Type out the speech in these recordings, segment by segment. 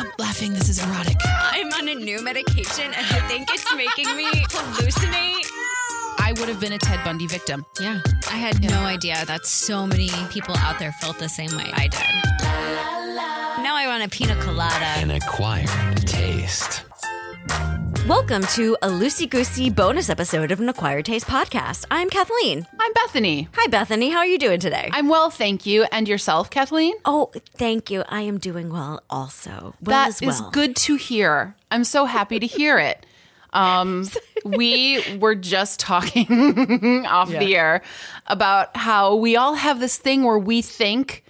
Stop laughing. This is erotic. I'm on a new medication and I think it's making me hallucinate. I would have been a Ted Bundy victim. Yeah. I had no idea that so many people out there felt the same way I did. Now I want a pina colada. An acquired taste. Welcome to a loosey goosey bonus episode of an Acquired Taste podcast. I'm Kathleen. I'm Bethany. Hi, Bethany. How are you doing today? I'm well, thank you. And yourself, Kathleen? oh, thank you. I am doing well also. Well That is well. good to hear. I'm so happy to hear it. Um, we were just talking off the air about how we all have this thing where we think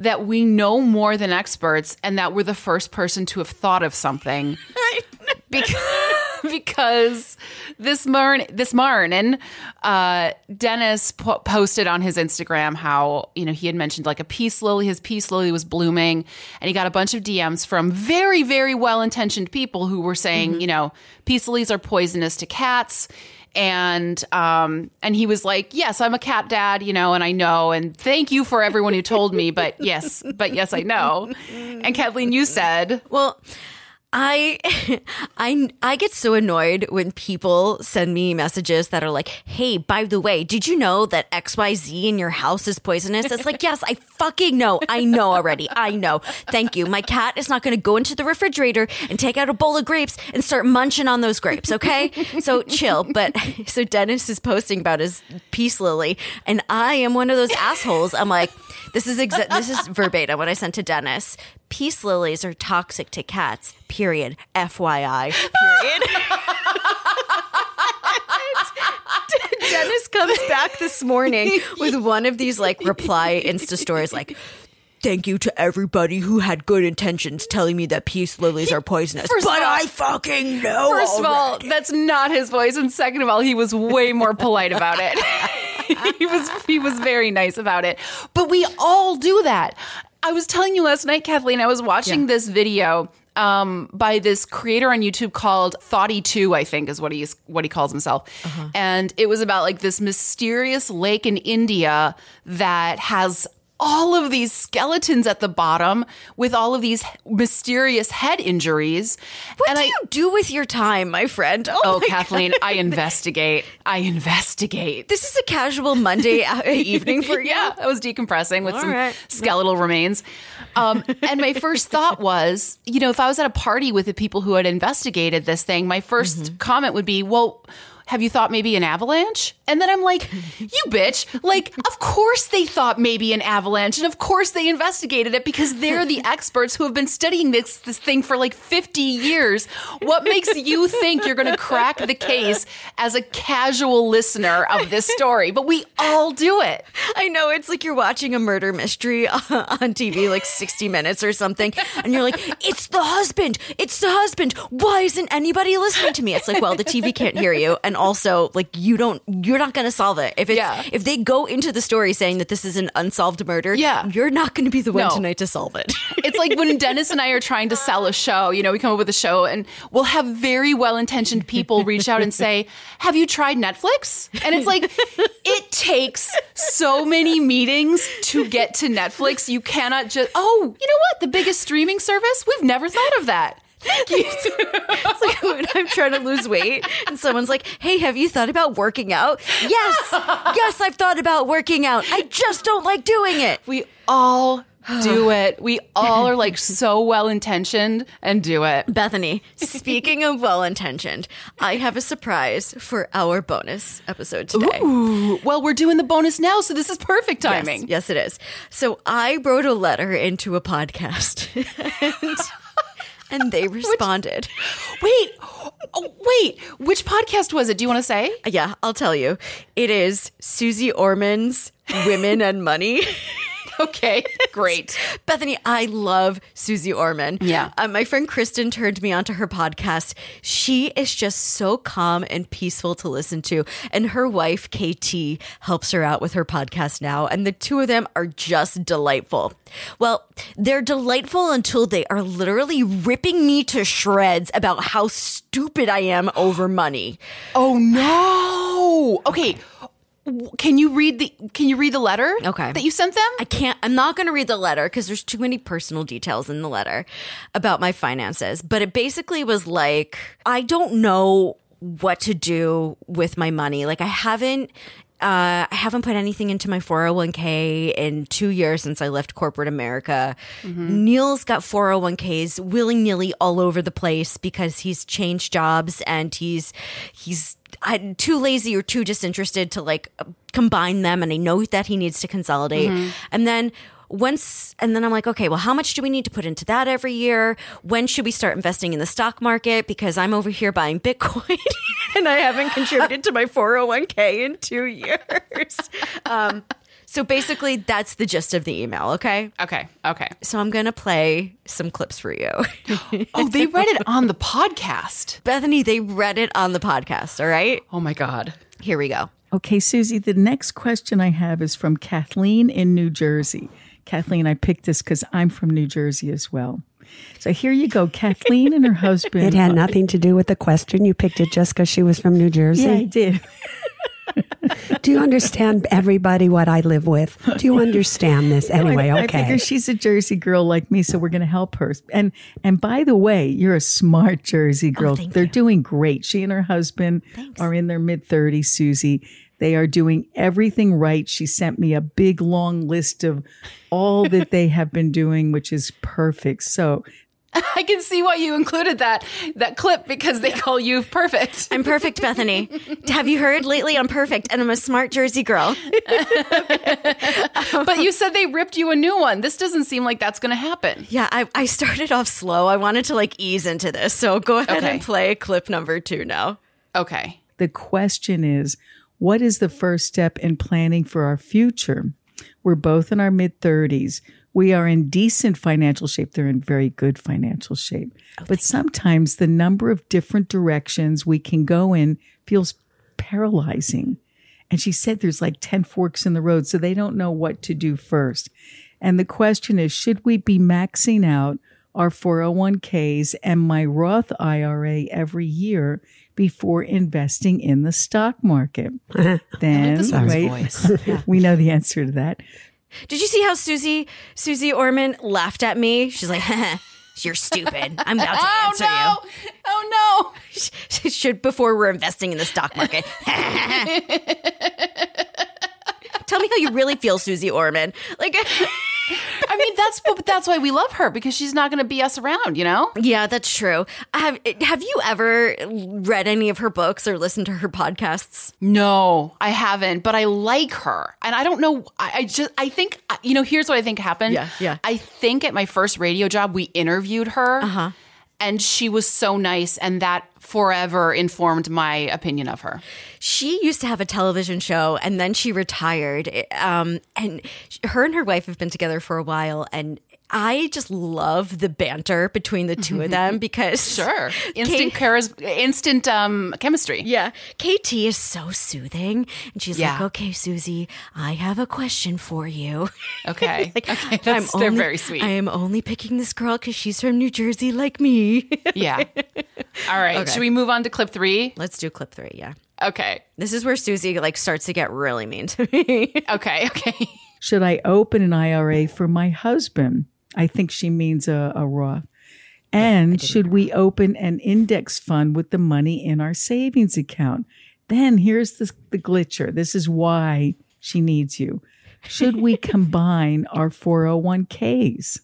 that we know more than experts and that we're the first person to have thought of something. because, because this morning, this morning, uh, Dennis po- posted on his Instagram how you know he had mentioned like a peace lily. His peace lily was blooming, and he got a bunch of DMs from very, very well intentioned people who were saying, you know, peace lilies are poisonous to cats. And um and he was like, "Yes, I'm a cat dad, you know, and I know, and thank you for everyone who told me, but yes, but yes, I know." And Kathleen, you said, Well, I I I get so annoyed when people send me messages that are like, "Hey, by the way, did you know that XYZ in your house is poisonous?" It's like, "Yes, I fucking know. I know already. I know. Thank you. My cat is not going to go into the refrigerator and take out a bowl of grapes and start munching on those grapes, okay? So chill." But so Dennis is posting about his peace lily, and I am one of those assholes. I'm like, this is exa- this is verbatim what I sent to Dennis. Peace lilies are toxic to cats. Period. FYI. Period. Dennis comes back this morning with one of these like reply Insta stories like. Thank you to everybody who had good intentions telling me that peace lilies are poisonous. First but all- I fucking know. First of all, that's not his voice, and second of all, he was way more polite about it. he was he was very nice about it. But we all do that. I was telling you last night, Kathleen. I was watching this video um, by this creator on YouTube called Thoughty2, I think is what he's what he calls himself, and it was about like this mysterious lake in India that has all of these skeletons at the bottom with all of these mysterious head injuries. what and do I, you do with your time, my friend? Oh, Oh, my Kathleen, I investigate. I investigate. This is a casual Monday evening for you. yeah, I was decompressing with All some right. skeletal remains. Um, and my first thought was, you know, if I was at a party with the people who had investigated this thing, my 1st Mm-hmm. comment would be, well, have you thought maybe an avalanche? And then I'm like, you bitch. Like, of course they thought maybe an avalanche. And of course they investigated it because they're the experts who have been studying this, this thing for like 50 years. What makes you think you're going to crack the case as a casual listener of this story? But we all do it. I know it's like you're watching a murder mystery on TV, like 60 Minutes or something, and you're like, "It's the husband! It's the husband! Why isn't anybody listening to me?" It's like, well, the TV can't hear you, and also, like, you don't, you're not going to solve it. If it's, Yeah. if they go into the story saying that this is an unsolved murder, Yeah. you're not going to be the one No. tonight to solve it. It's like when Dennis and I are trying to sell a show, you know, we come up with a show and we'll have very well intentioned people reach out and say, Have you tried Netflix? And it's like, it takes so many meetings to get to Netflix. You cannot just, oh, you know what? The biggest streaming service? We've never thought of that. It's like when I'm trying to lose weight and someone's like, Hey, have you thought about working out? Yes. Yes, I've thought about working out. I just don't like doing it. We all do it. We all are like so well intentioned and do it. Bethany, speaking of well intentioned, I have a surprise for our bonus episode today. Ooh, well, we're doing the bonus now, so this is perfect Yes, timing. Yes, it is. So I wrote a letter into a podcast and, they responded. Wait, oh, wait. Which podcast was it? Do you want to say? Yeah, I'll tell you. It is Suze Orman's Women and Money. Okay, great. Bethany, I love Suze Orman. Yeah. Uh, my friend Kristen turned me onto her podcast. She is just so calm and peaceful to listen to. And her wife, KT, helps her out with her podcast now. And the two of them are just delightful. Well, they're delightful until they are literally ripping me to shreds about how stupid I am over money. Oh no. Okay. Can you read the Can you read the letter? Okay. That you sent them. I can't, I'm not going to read the letter because there's too many personal details in the letter about my finances. But it basically was like, I don't know what to do with my money. Like, I haven't. Uh, I haven't put anything into my 401k in two years since I left corporate America. Neil's got 401ks willy nilly all over the place because he's changed jobs and he's he's I, too lazy or too disinterested to like combine them. And I know that he needs to consolidate. And then once, and then I'm like, okay, well, how much do we need to put into that every year? When should we start investing in the stock market? Because I'm over here buying Bitcoin and I haven't contributed to my 401k in two years. Um, so basically, that's the gist of the email. Okay. Okay. Okay. So I'm going to play some clips for you. Oh, they read it on the podcast. Bethany, they read it on the podcast. All right. Oh my god. Here we go. Okay, Susie, the next question I have is from Kathleen in New Jersey. Kathleen, I picked this because I'm from New Jersey as well. So here you go. Kathleen and her husband. It had nothing to do with the question. You picked it just because she was from New Jersey. Yeah, I did. Do you understand everybody what I live with? Do you understand this? Anyway, I okay. figure she's a Jersey girl like me, so we're going to help her. And and by the way, you're a smart Jersey oh, girl. thank They're you. doing great. She and her husband are in their mid 30s, Susie. They are doing everything right. She sent me a big long list of all that they have been doing, which is perfect. So I can see why you included that that clip because they call you perfect. I'm perfect, Bethany. Have you heard lately? I'm perfect, and I'm a smart Jersey girl. but you said they ripped you a new one. This doesn't seem like that's going to happen. Yeah, I, I started off slow. I wanted to like ease into this, so go ahead Okay. and play clip number two now. Okay. the question is what is the first step in planning for our future? We're both in our mid 30s. We are in decent financial shape. They're in very good financial shape. Oh, but sometimes the number of different directions we can go in feels paralyzing. And she said there's like 10 forks in the road, so they don't know what to do first. And the question is should we be maxing out our 401ks and my Roth IRA every year before investing in the stock market? then, this wait, voice. we know the answer to that. Did you see how Susie Suze Orman laughed at me? She's like, "You're stupid. I'm about to Oh answer no! Oh you." Should before we're investing in the stock market. Tell me how you really feel, Suze Orman. Like, no! I mean, that's but that's why we love her because she's not going to be us around. You know? yeah, that's true. Have Have you ever read any of her books or listened to her podcasts? No, I haven't, but I like her. And I don't know. I, I just, I think, you know, here's what I think happened. Yeah, yeah. I think at my first radio job, we interviewed her. Uh-huh. And she was so nice. And that forever informed my opinion of her. She used to have a television show and then she retired. Um, and her and her wife have been together for a while. And I just love the banter between the two of them because Sure. Instant charis- instant um, chemistry. Yeah. KT is so soothing. And she's like, okay, Susie, I have a question for you. Okay. Like, okay. That's, they're only- very sweet. I am only picking this girl because she's from New Jersey like me. yeah. All right. Should we move on to clip three? Let's do clip three. Yeah. Okay. This is where Susie like starts to get really mean to me. Okay. Okay. Should I open an IRA for my husband? I think she means a, a Roth. And should we open an index fund with the money in our savings account? Then here's the, the glitcher. This is why she needs you. Should we combine our 401ks?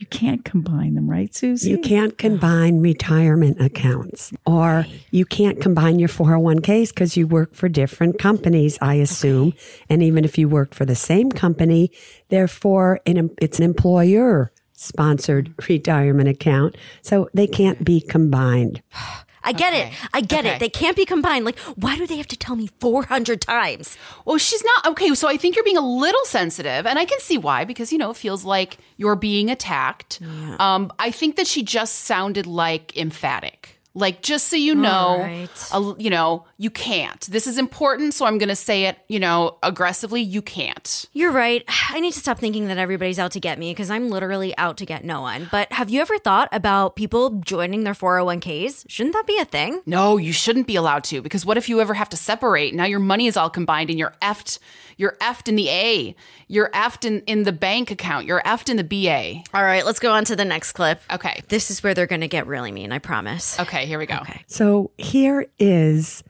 You can't combine them, right, Susie? You can't combine oh. retirement accounts or you can't combine your 401ks because you work for different companies, I assume. And even if you work for the same company, therefore it's an employer sponsored retirement account. So they can't be combined. I get Okay. it. I get Okay. it. They can't be combined. Like, why do they have to tell me 400 times? Well, she's not okay. So I think you're being a little sensitive, and I can see why because you know it feels like you're being attacked. Um, I think that she just sounded like emphatic, Like, just so you know, right. a- you know, you can't. This is important, so I'm going to say it, you know, aggressively. You can't. You're right. I need to stop thinking that everybody's out to get me because I'm literally out to get no one. But have you ever thought about people joining their 401ks? Shouldn't that be a thing? No, you shouldn't be allowed to because what if you ever have to separate? Now your money is all combined and you're effed. You're effed in the A. You're effed in, in the bank account. You're effed in the BA. All right, let's go on to the next clip. Okay. This is where they're going to get really mean, I promise. Okay, here we go. Okay. So here is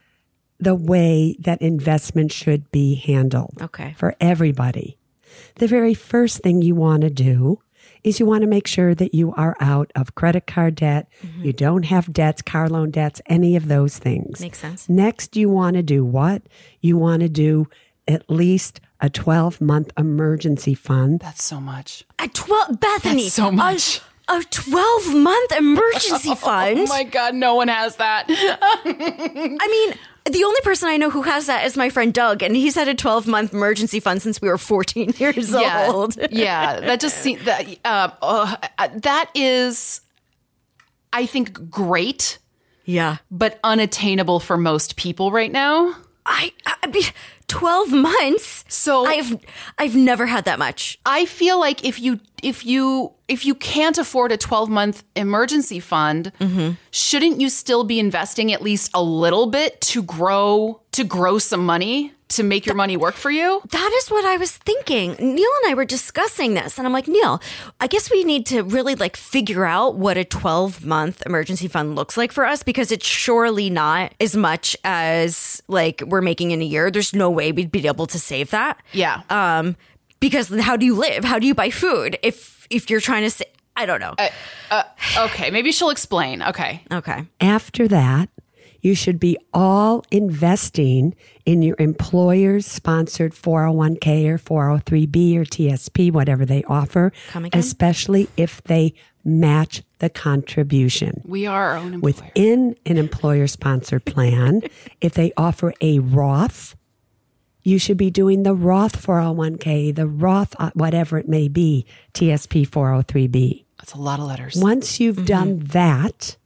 the way that investment should be handled Okay. for everybody. The very first thing you want to do is you want to make sure that you are out of credit card debt, mm-hmm. you don't have debts, car loan debts, any of those things. Makes sense. Next, you want to do what? You want to do at least a 12 month emergency fund. That's so much. A 12, Bethany. That's so much. A, a 12 month emergency fund. Oh my God, no one has that. I mean, the only person I know who has that is my friend Doug, and he's had a 12 month emergency fund since we were 14 years yeah, old. yeah. That just seems that uh, uh, that is, I think, great, Yeah. but unattainable for most people right now. I, I mean, 12 months. So- I've I've never had that much. I feel like if you if you if you can't afford a 12 month emergency fund, shouldn't you still be investing at least a little bit to grow to grow some money to make your money work for you? That is what I was thinking. Neil and I were discussing this, and I'm like, Neil, I guess we need to really like figure out what a 12 month emergency fund looks like for us because it's surely not as much as like we're making in a year. There's no way we'd be able to save that. Yeah. Um, because how do you live? How do you buy food if if you're trying to say? I don't know. Uh, uh, okay, maybe she'll explain. Okay. okay. After that, you should be all investing in your employer's sponsored 401k or 403b or TSP, whatever they offer, Come again? especially if they match the contribution. We are our own employer. Within an employer sponsored plan, if they offer a Roth, you should be doing the Roth 401k, the Roth, uh, whatever it may be, TSP 403b. That's a lot of letters. Once you've done that,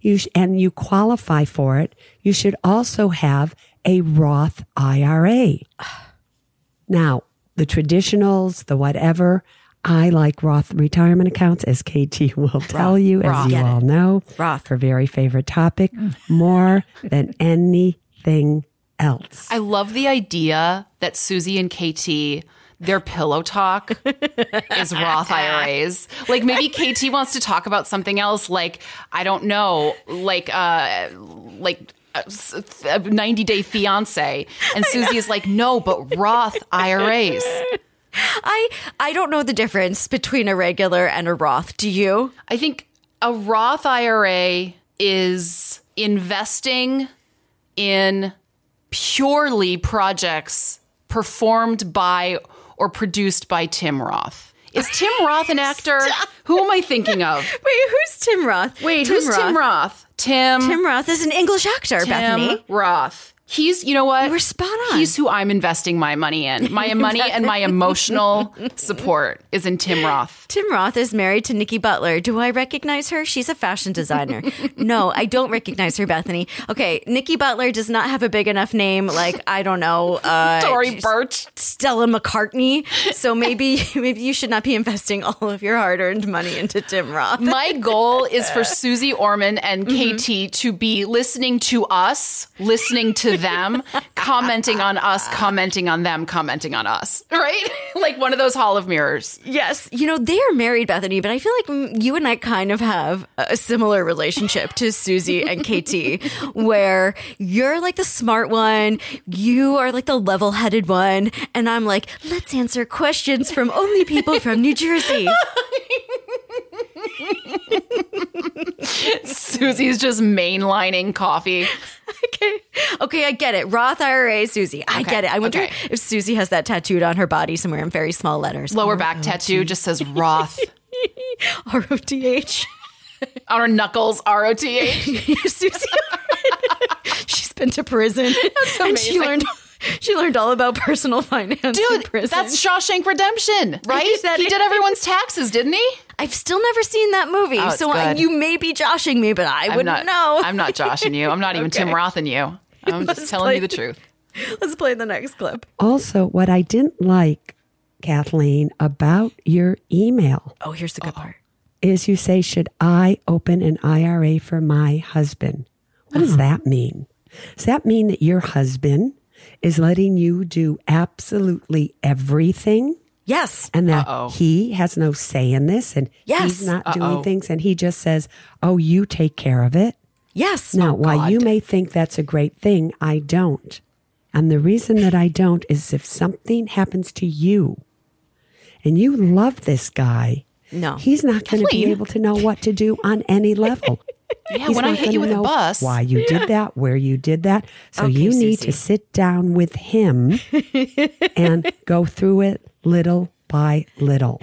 you sh- and you qualify for it, you should also have a Roth IRA. Now, the traditionals, the whatever, I like Roth retirement accounts, as KT will tell you, as Roth. you Get all it. know. Roth. Her very favorite topic, more than anything else. I love the idea that Susie and KT their pillow talk is Roth IRAs. Like maybe KT wants to talk about something else, like I don't know, like uh, like a 90 Day Fiance, and Susie is like, no, but Roth IRAs. I I don't know the difference between a regular and a Roth. Do you? I think a Roth IRA is investing in purely projects performed by or produced by Tim Roth. Is Tim Roth an actor? Who am I thinking of? Wait, who's Tim Roth? Wait, who's Tim Roth? Tim, Tim Roth is an English actor, Tim Bethany. Roth. He's, you know what? Were spot on. He's who I'm investing my money in. My money and my emotional support is in Tim Roth. Tim Roth is married to Nikki Butler. Do I recognize her? She's a fashion designer. no, I don't recognize her, Bethany. Okay, Nikki Butler does not have a big enough name. Like I don't know, uh, Burch. Stella McCartney. So maybe maybe you should not be investing all of your hard-earned money into Tim Roth. My goal is for Suze Orman and Mm-hmm. KT to be listening to us, listening to them, commenting on us, commenting on them, commenting on us. Right? like one of those Hall of Mirrors. Yes, you know they are married, Bethany, but I feel like you and I kind of have a similar relationship to Susie and KT, where you're like the smart one, you are like the level-headed one, and I'm like, let's answer questions from only people from New Jersey. Susie's just mainlining coffee. Okay, okay, I get it. Roth IRA, Susie, I Okay, get it. I wonder okay. if Susie has that tattooed on her body somewhere in very small letters. Lower back tattoo just says Roth. R O T H. on her knuckles, R O T H. Susie. She's been to prison, and she learned she learned all about personal finance in Dude, that's Shawshank Redemption, right? That he did everyone's taxes, didn't he? I've still never seen that movie, Oh, it's so I, you may be joshing me, but I I'm wouldn't not, know. I'm not joshing you. I'm not even Tim Okay. Roth in you. I'm just Let's telling play- you the truth. Let's play the next clip. Also, what I didn't like, Kathleen, about your email Oh, here's the good part. is you say, Should I open an IRA for my husband? What Uh-huh. does that mean? Does that mean that your husband is letting you do absolutely everything Yes. and that Uh-oh. he has no say in this and Yes. he's not Uh-oh. doing things and he just says, Oh, you take care of it? Yes. Now, oh, while you may think that's a great thing, I don't. And the reason that I don't is if something happens to you and you love this guy, No. he's not going to be able to know what to do on any level. Yeah, He's when I hit you with a bus. why you did that, where you did that. So Okay, you need Susie. to sit down with him and go through it little by little.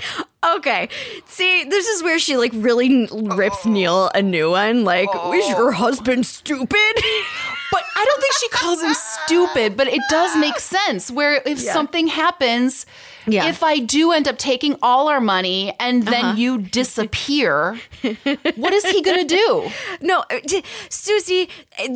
Okay. See, this is where she like really n- rips oh. Neil a new one. Like, is your oh. husband stupid? But I don't think she calls him stupid, but it does make sense where if something happens, Yeah. if I do end up taking all our money and then you disappear, what is he going to do? no, uh, Susie, uh,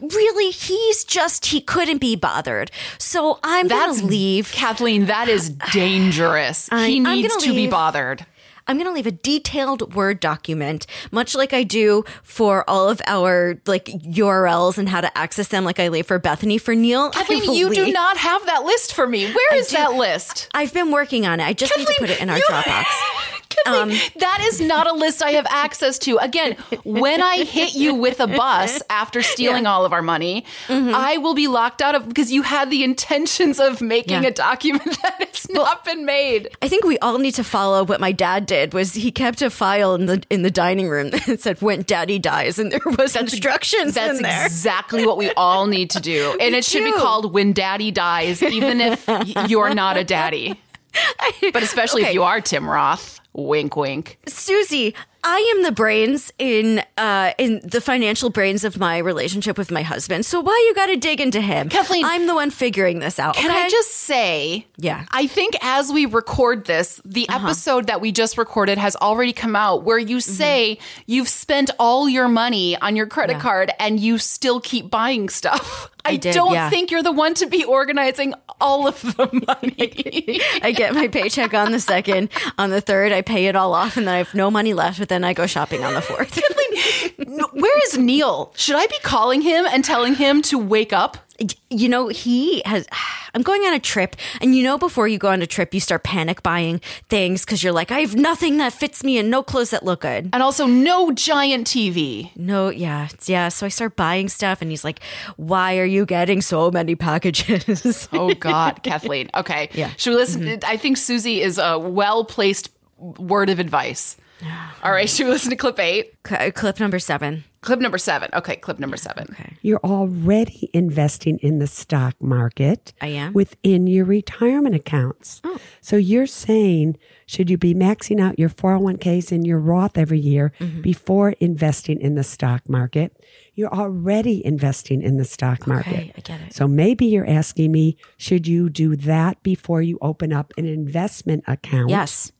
really, he's just, he couldn't be bothered. So I'm going to leave. Kathleen, that is dangerous. I- he needs to be bothered. I'm going to leave a detailed Word document, much like I do for all of our like URLs and how to access them, like I leave for Bethany for Neil. I Kathleen, you do not have that list for me. Where is do. that list? I've been working on it. I just need to put it in our you- Dropbox. Kathleen, um, that is not a list I have access to. Again, when I hit you with a bus after stealing all of our money, mm-hmm. I will be locked out of because you had the intentions of making Yeah. a document that has not been made. I think we all need to follow what my dad did. Was he kept a file in the in the dining room that said when Daddy dies, and there was instructions That's in there. exactly what we all need to do. And it should be called When Daddy Dies, even if you're not a daddy. But especially Okay. if you are Tim Roth. Wink, wink. Susie, I am the brains in uh in the financial brains of my relationship with my husband. So why you got to dig into him? Kathleen, I'm the one figuring this out. Can I just say, Yeah. I think as we record this, the episode that we just recorded has already come out where you say you've spent all your money on your credit Yeah. card and you still keep buying stuff. I, did, don't yeah. think you're the one to be organizing all of the money. I get my paycheck on the second, on the third, I pay it all off, and then I have no money left. But then I go shopping on the fourth. Where is Neil? Should I be calling him and telling him to wake up? You know, he has. I'm going on a trip, and you know, before you go on a trip, you start panic buying things because you're like, I have nothing that fits me and no clothes that look good. And also, no giant TV. No, yeah, yeah. So I start buying stuff, and he's like, "Why are you getting so many packages?" Oh God, Kathleen. Okay. Yeah. Should we listen? Mm-hmm. I think Susie is a well placed word of advice. All right. Should we listen to clip eight? Cl- uh, Clip number seven. Clip number seven. Okay. Clip number seven. Okay. You're already investing in the stock market. I am? Within your retirement accounts. Oh. So you're saying, should you be maxing out your 401ks and your Roth every year mm-hmm. before investing in the stock market? You're already investing in the stock market. Okay, I get it. So maybe you're asking me, should you do that before you open up an investment account? Yes.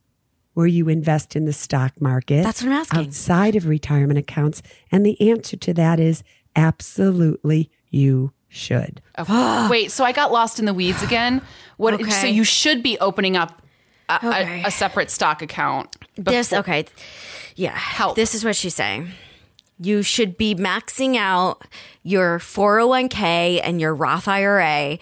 Where you invest in the stock market. That's what I'm asking. Outside of retirement accounts. And the answer to that is absolutely you should. Okay. Wait. So I got lost in the weeds again. What? Okay. So you should be opening up a, Okay. a, a separate stock account. This okay. Yeah. Help. This is what she's saying. You should be maxing out your 401k and your Roth IRA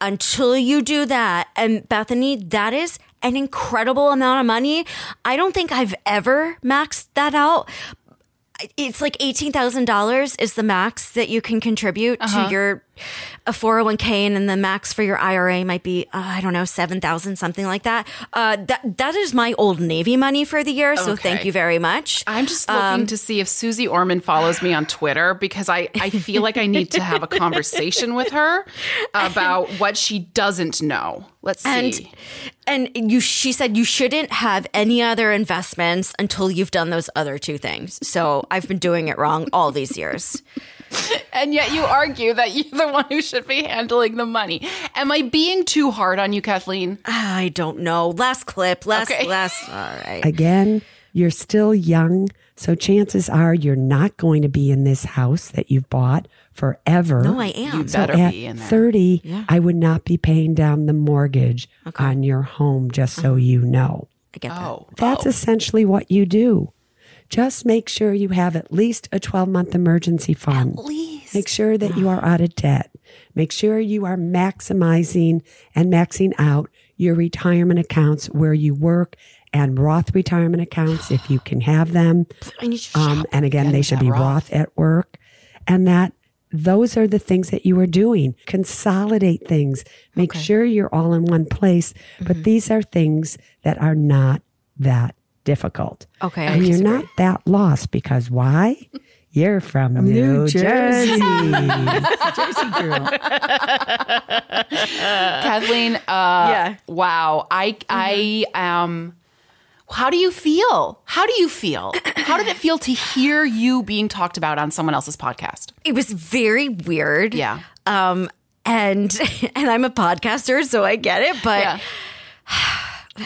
until you do that. And Bethany, that is an incredible amount of money. I don't think I've ever maxed that out. It's like $18,000 is the max that you can contribute to uh-huh. your a 401k and then the max for your IRA might be uh, I don't know 7,000 something like that. Uh, that that is my old navy money for the year, so thank you very much. I'm just looking Um, to see if Suze Orman follows me on Twitter because I, I feel like I need to have a conversation with her about what she doesn't know. Let's see. And and you she said you shouldn't have any other investments until you've done those other two things. So I've been doing it wrong all these years. And yet you argue that you're the one who should be handling the money. Am I being too hard on you, Kathleen? I don't know. Last clip. Last Okay. last all right. Again, You're still young. So chances are you're not going to be in this house that you've bought forever. No, I am. better at be in there. 30, I would not be paying down the mortgage on your home, just so Uh-huh. you know. I get that. Oh, That's essentially what you do. Just make sure you have at least a 12 month emergency fund. Please. Make sure that you are out of debt. Make sure you are maximizing and maxing out your retirement accounts where you work and Roth retirement accounts if you can have them. I need to Um, and again, they should be Roth. Roth at work. And that those are the things that you are doing. Consolidate things. Make sure you're all in one place. Mm-hmm. But these are things that are not that difficult. Okay, I And you're not that lost because why? You're from New, New Jersey. Jersey girl. Kathleen, uh, Yeah. wow. I, I, um, how do you feel? How do you feel? How did it feel to hear you being talked about on someone else's podcast? It was very weird. Yeah. Um, and and I'm a podcaster, so I get it. But Yeah.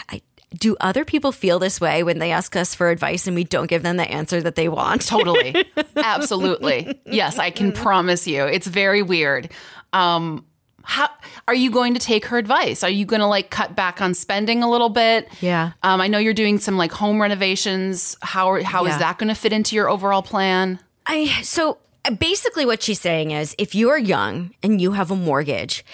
I, do other people feel this way when they ask us for advice and we don't give them the answer that they want? Totally. Absolutely. Yes, I can promise you. It's very weird. Um, how are you going to take her advice? Are you going to like cut back on spending a little bit? Yeah. Um, I know you're doing some like home renovations. How how is Yeah. that going to fit into your overall plan? I so basically what she's saying is if you are young and you have a mortgage,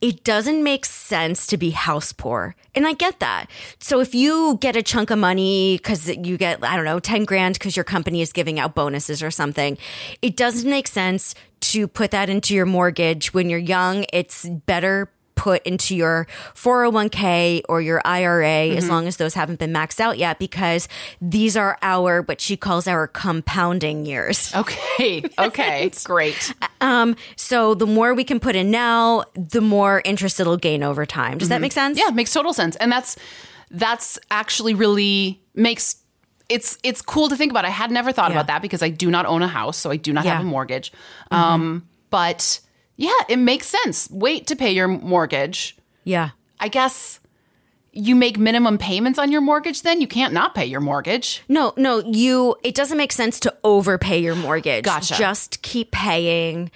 it doesn't make sense to be house poor. And I get that. So if you get a chunk of money cuz you get I don't know 10 grand cuz your company is giving out bonuses or something, it doesn't make sense to put that into your mortgage when you're young. It's better put into your 401k or your IRA as long as those haven't been maxed out yet because these are our what she calls our compounding years. Okay. Okay. Great. Um, so the more we can put in now, the more interest it'll gain over time. Does that make sense? Yeah, it makes total sense. And that's that's actually really makes it's it's cool to think about. I had never thought Yeah. about that because I do not own a house, so I do not Yeah. have a mortgage. Um, but yeah, it makes sense. Wait to pay your mortgage. Yeah. I guess you make minimum payments on your mortgage then you can't not pay your mortgage. No, no, you it doesn't make sense to overpay your mortgage. Gotcha. Just keep paying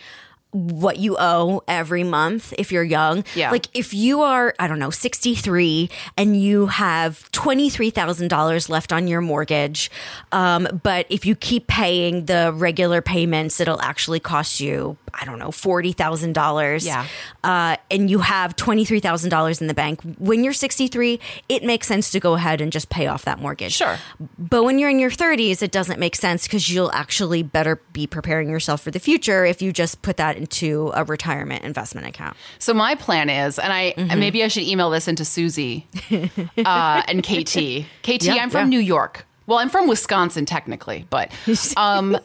what you owe every month if you're young. Yeah. Like if you are, I don't know, 63 and you have $23,000 left on your mortgage, um, but if you keep paying the regular payments, it'll actually cost you, I don't know, $40,000. Yeah. Uh, and you have $23,000 in the bank. When you're 63, it makes sense to go ahead and just pay off that mortgage. Sure. But when you're in your 30s, it doesn't make sense because you'll actually better be preparing yourself for the future if you just put that into a retirement investment account. So my plan is, and I Mm-hmm. maybe I should email this into Susie uh, and KT. KT, I'm from yeah. New York. Well, I'm from Wisconsin technically, but um,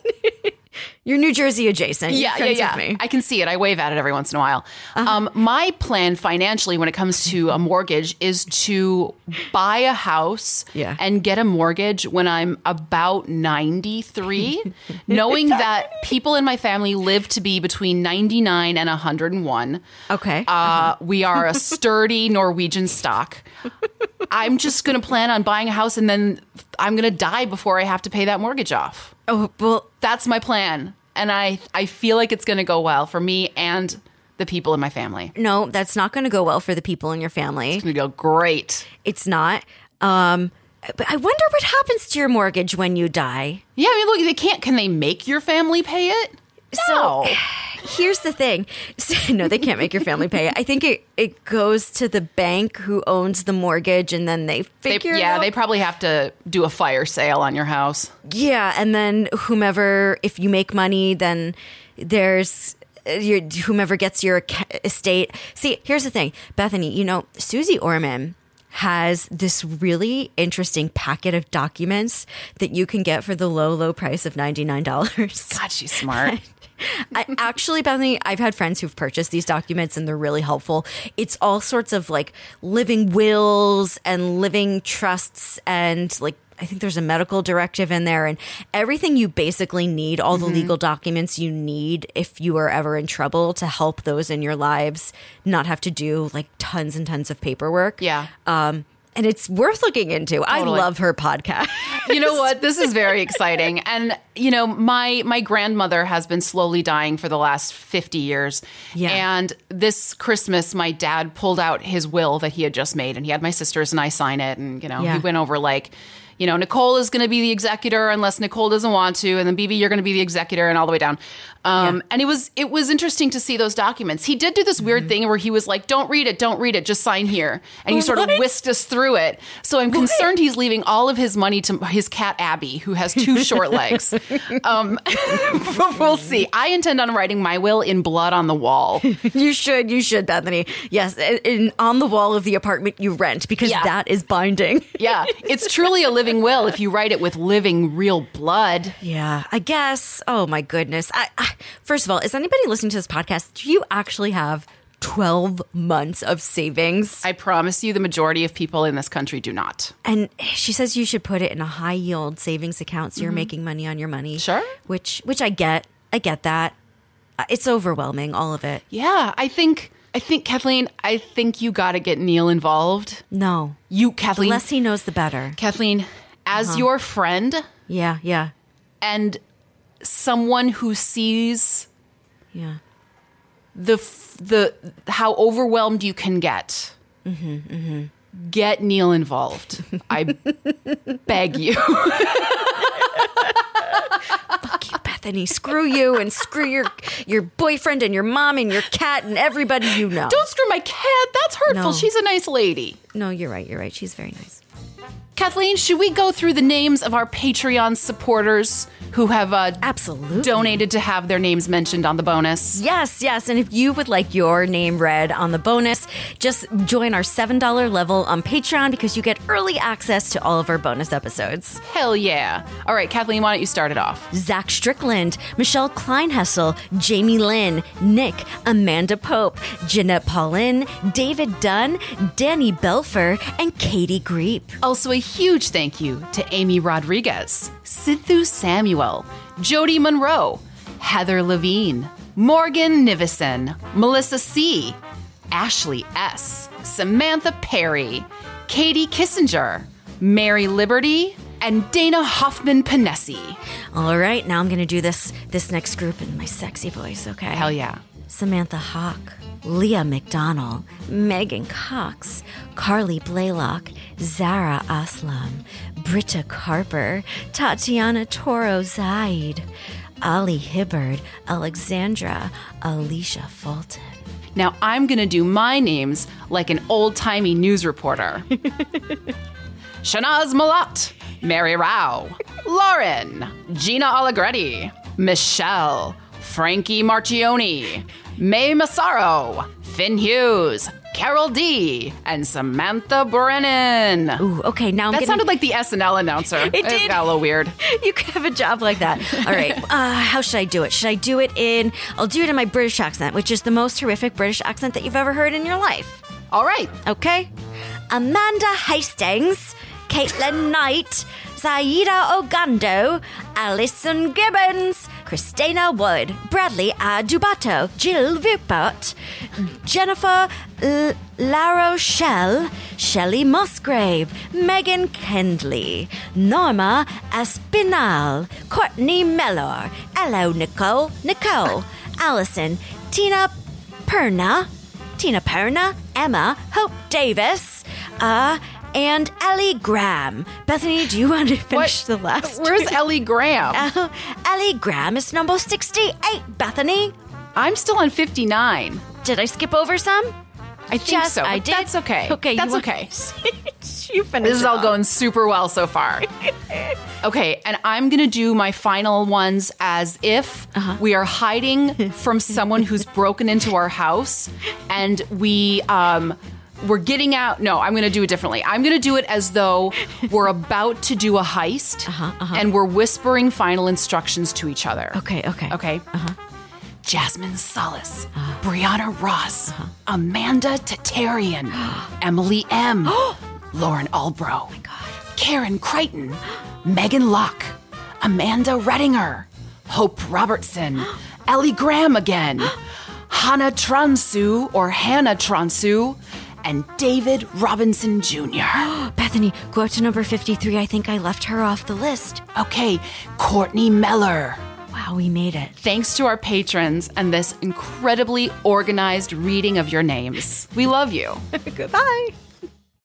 You're New Jersey adjacent. You're yeah, yeah, yeah. I can see it. I wave at it every once in a while. Uh-huh. Um, my plan financially, when it comes to a mortgage, is to buy a house Yeah. and get a mortgage when I'm about 93, knowing that people in my family live to be between 99 and 101. Okay. Uh, we are a sturdy Norwegian stock. I'm just going to plan on buying a house and then I'm going to die before I have to pay that mortgage off. oh, well, That's my plan. And I, I feel like it's going to go well for me and the people in my family. No, that's not going to go well for the people in your family. It's going to go great. It's not. Um, but I wonder what happens to your mortgage when you die. Yeah, I mean, look, they can't. Can they make your family pay it? No. Here's the thing. No, they can't make your family pay it. I think it, it goes to the bank who owns the mortgage and then they They, figure it yeah, they probably have to do a fire sale on your house. Yeah, and then whomever, if you make money, then there's uh, your whomever gets your estate. See, here's the thing, Bethany. You know, Suze Orman has this really interesting packet of documents that you can get for the low, low price of ninety nine dollars. God, she's smart. I, actually, Bethany, I've had friends who've purchased these documents and they're really helpful. It's all sorts of like living wills and living trusts and like I think there's a medical directive in there and everything you basically need, all the legal documents you need if you are ever in trouble to help those in your lives not have to do like tons and tons of paperwork. Yeah. Um, and it's worth looking into. I love her podcast. you know what this is very exciting and you know my my grandmother has been slowly dying for the last 50 years Yeah. and this christmas my dad pulled out his will that he had just made and he had my sisters and i sign it and you know Yeah. he went over like you know nicole is going to be the executor unless nicole doesn't want to and then bb you're going to be the executor and all the way down um, and it was it was interesting to see those documents he did do this Mm-hmm. weird thing where he was like don't read it don't read it just sign here and he sort of whisked us through it so i'm concerned he's leaving all of his money to his cat abby who has two short legs um, we'll see i intend on writing my will in blood on the wall you should, you should, Bethany. Yes, in, in- on the wall of the apartment you rent because Yeah. that is binding. yeah it's truly a living will if you write it with living real blood Yeah, I guess. Oh my goodness. I, I, first of all, is anybody listening to this podcast? Do you actually have 12 months of savings? i promise you the majority of people in this country do not And she says you should put it in a high yield savings account so you're making money on your money. Sure. Which which I get. I get that. Uh, It's overwhelming all of it. yeah i think i think kathleen i think you got to get neil involved No. you The kathleen less he knows the better. kathleen as Uh-huh. your friend Yeah, yeah. and someone who sees Yeah. the f- the how overwhelmed you can get. Mm-hmm, Get Neil involved. I beg you. Fuck you, Bethany. Screw you and screw your your boyfriend and your mom and your cat and everybody you know. Don't screw my cat. That's hurtful. No. She's a nice lady. No, you're right. You're right. She's very nice. Kathleen, should we go through the names of our Patreon supporters who have uh, Absolutely. donated to have their names mentioned on the bonus? Yes, yes. And if you would like your name read on the bonus, just join our $7 level on Patreon because you get early access to all of our bonus episodes. Hell yeah. All right, Kathleen, why don't you start it off? Zach Strickland, Michelle Kleinhessel, Jamie Lynn, Nick, Amanda Pope, Jeanette Paulin, David Dunn, Danny Belfer, and Katie Greep. Also, a huge thank you to Amy Rodriguez, Sithu Samuel, Jody Monroe, Heather Levine, Morgan Nivison, Melissa C., Ashley S., Samantha Perry, Katie Kissinger, Mary Liberty, and Dana Hoffman Panesi. All right, now I'm going to do this this next group in my sexy voice, okay? Hell yeah. Samantha Hawk, Leah McDonald, Megan Cox, Carly Blaylock, Zara Aslam, Britta Carper, Tatiana Toro Zaid, Ali Hibbard, Alexandra, Alicia Fulton. Now I'm going to do my names like an old timey news reporter Shanaz Malat, Mary Rao, Lauren, Gina Allegretti, Michelle, Frankie Marchioni, May Massaro, Finn Hughes, Carol D, and Samantha Brennan. Ooh, okay, now I'm that gonna- sounded like the SNL announcer. It did. got a little weird. You could have a job like that. All right. Uh, how should I do it? Should I do it in? I'll do it in my British accent, which is the most horrific British accent that you've ever heard in your life. All right. Okay. Amanda Hastings, Caitlin Knight, Zaida Ogando, Alison Gibbons, Christina Wood, Bradley Adubato, Jill Vipot, Jennifer L- LaRochelle, Shelley Musgrave, Megan Kendley, Norma Espinal, Courtney Mellor, Hello Nicole, Nicole, Allison, Tina Perna, Tina Perna, Emma, Hope Davis, uh, and Ellie Graham. Bethany, do you want to finish the last? Where's Ellie Graham? Uh, Ellie Graham is number 68, Bethany. I'm still on 59. Did I skip over some? I think Yes, so. I did. That's okay. Okay, you That's okay. you finished. This is all going super well so far. okay, and I'm going to do my final ones as if Uh-huh. we are hiding from someone who's broken into our house and we um we're getting out. No, I'm going to do it differently. I'm going to do it as though we're about to do a heist and we're whispering final instructions to each other. Uh-huh, Okay, okay. Okay. Uh-huh. Jasmine Solis, Brianna Ross, Amanda Tatarian, Emily M, Lauren Albro, Karen Crichton, Megan Locke, Amanda Redinger, Hope Robertson, Ellie Graham again, Hannah Transu or Hannah Transu, and David Robinson Jr. Bethany, go up to number 53. I think I left her off the list. Okay, Courtney Meller. Wow, we made it. Thanks to our patrons and this incredibly organized reading of your names. We love you. Goodbye.